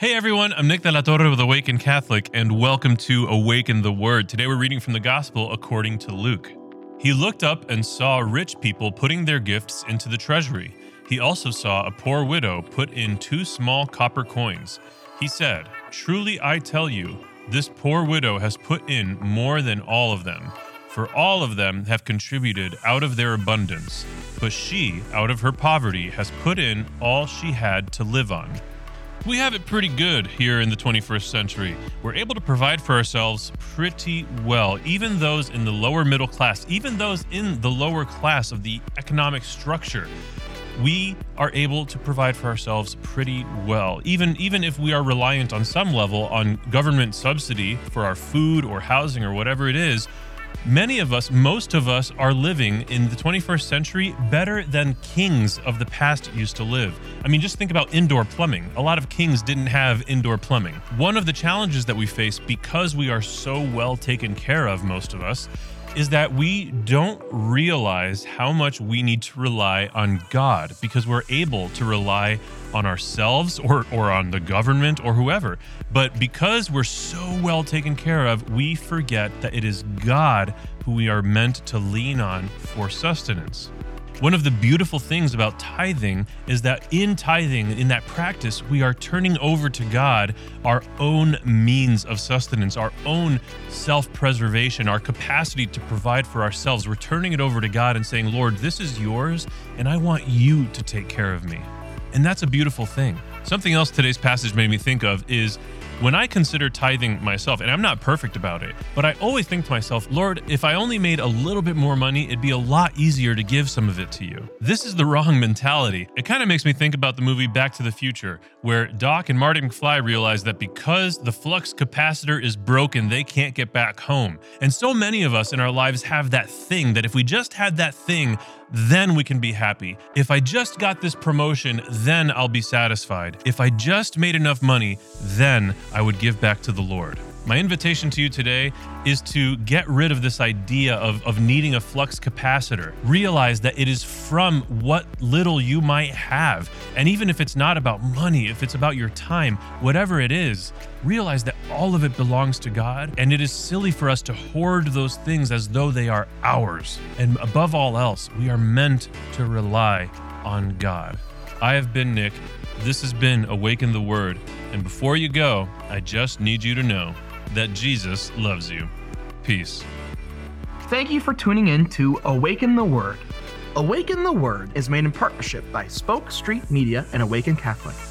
Hey everyone, I'm Nick de la Torre with Awaken Catholic, and welcome to Awaken the Word. Today we're reading from the Gospel according to Luke. He looked up and saw rich people putting their gifts into the treasury. He also saw a poor widow put in two small copper coins. He said, Truly I tell you, this poor widow has put in more than all of them, for all of them have contributed out of their abundance, but she, out of her poverty, has put in all she had to live on. We have it pretty good here in the 21st century. We're able to provide for ourselves pretty well, even those in the lower middle class, even those in the lower class of the economic structure. We are able to provide for ourselves pretty well, even even if we are reliant on some level on government subsidy for our food or housing or whatever it is Many of us, most of us, are living in the 21st century better than kings of the past used to live. I mean, just think about indoor plumbing. A lot of kings didn't have indoor plumbing. One of the challenges that we face because we are so well taken care of, most of us, is that we don't realize how much we need to rely on God because we're able to rely on ourselves or, or on the government or whoever. But because we're so well taken care of, we forget that it is God who we are meant to lean on for sustenance. One of the beautiful things about tithing is that in tithing, in that practice, we are turning over to God our own means of sustenance, our own self preservation, our capacity to provide for ourselves. We're turning it over to God and saying, Lord, this is yours, and I want you to take care of me. And that's a beautiful thing. Something else today's passage made me think of is when I consider tithing myself, and I'm not perfect about it, but I always think to myself, Lord, if I only made a little bit more money, it'd be a lot easier to give some of it to you. This is the wrong mentality. It kind of makes me think about the movie Back to the Future, where Doc and Marty McFly realize that because the flux capacitor is broken, they can't get back home. And so many of us in our lives have that thing that if we just had that thing, then we can be happy. If I just got this promotion, then I'll be satisfied. If I just made enough money, then I would give back to the Lord. My invitation to you today is to get rid of this idea of, of needing a flux capacitor. Realize that it is from what little you might have. And even if it's not about money, if it's about your time, whatever it is, realize that all of it belongs to God. And it is silly for us to hoard those things as though they are ours. And above all else, we are meant to rely on God. I have been Nick. This has been Awaken the Word. And before you go, I just need you to know that Jesus loves you. Peace. Thank you for tuning in to Awaken the Word. Awaken the Word is made in partnership by Spoke Street Media and Awaken Catholic.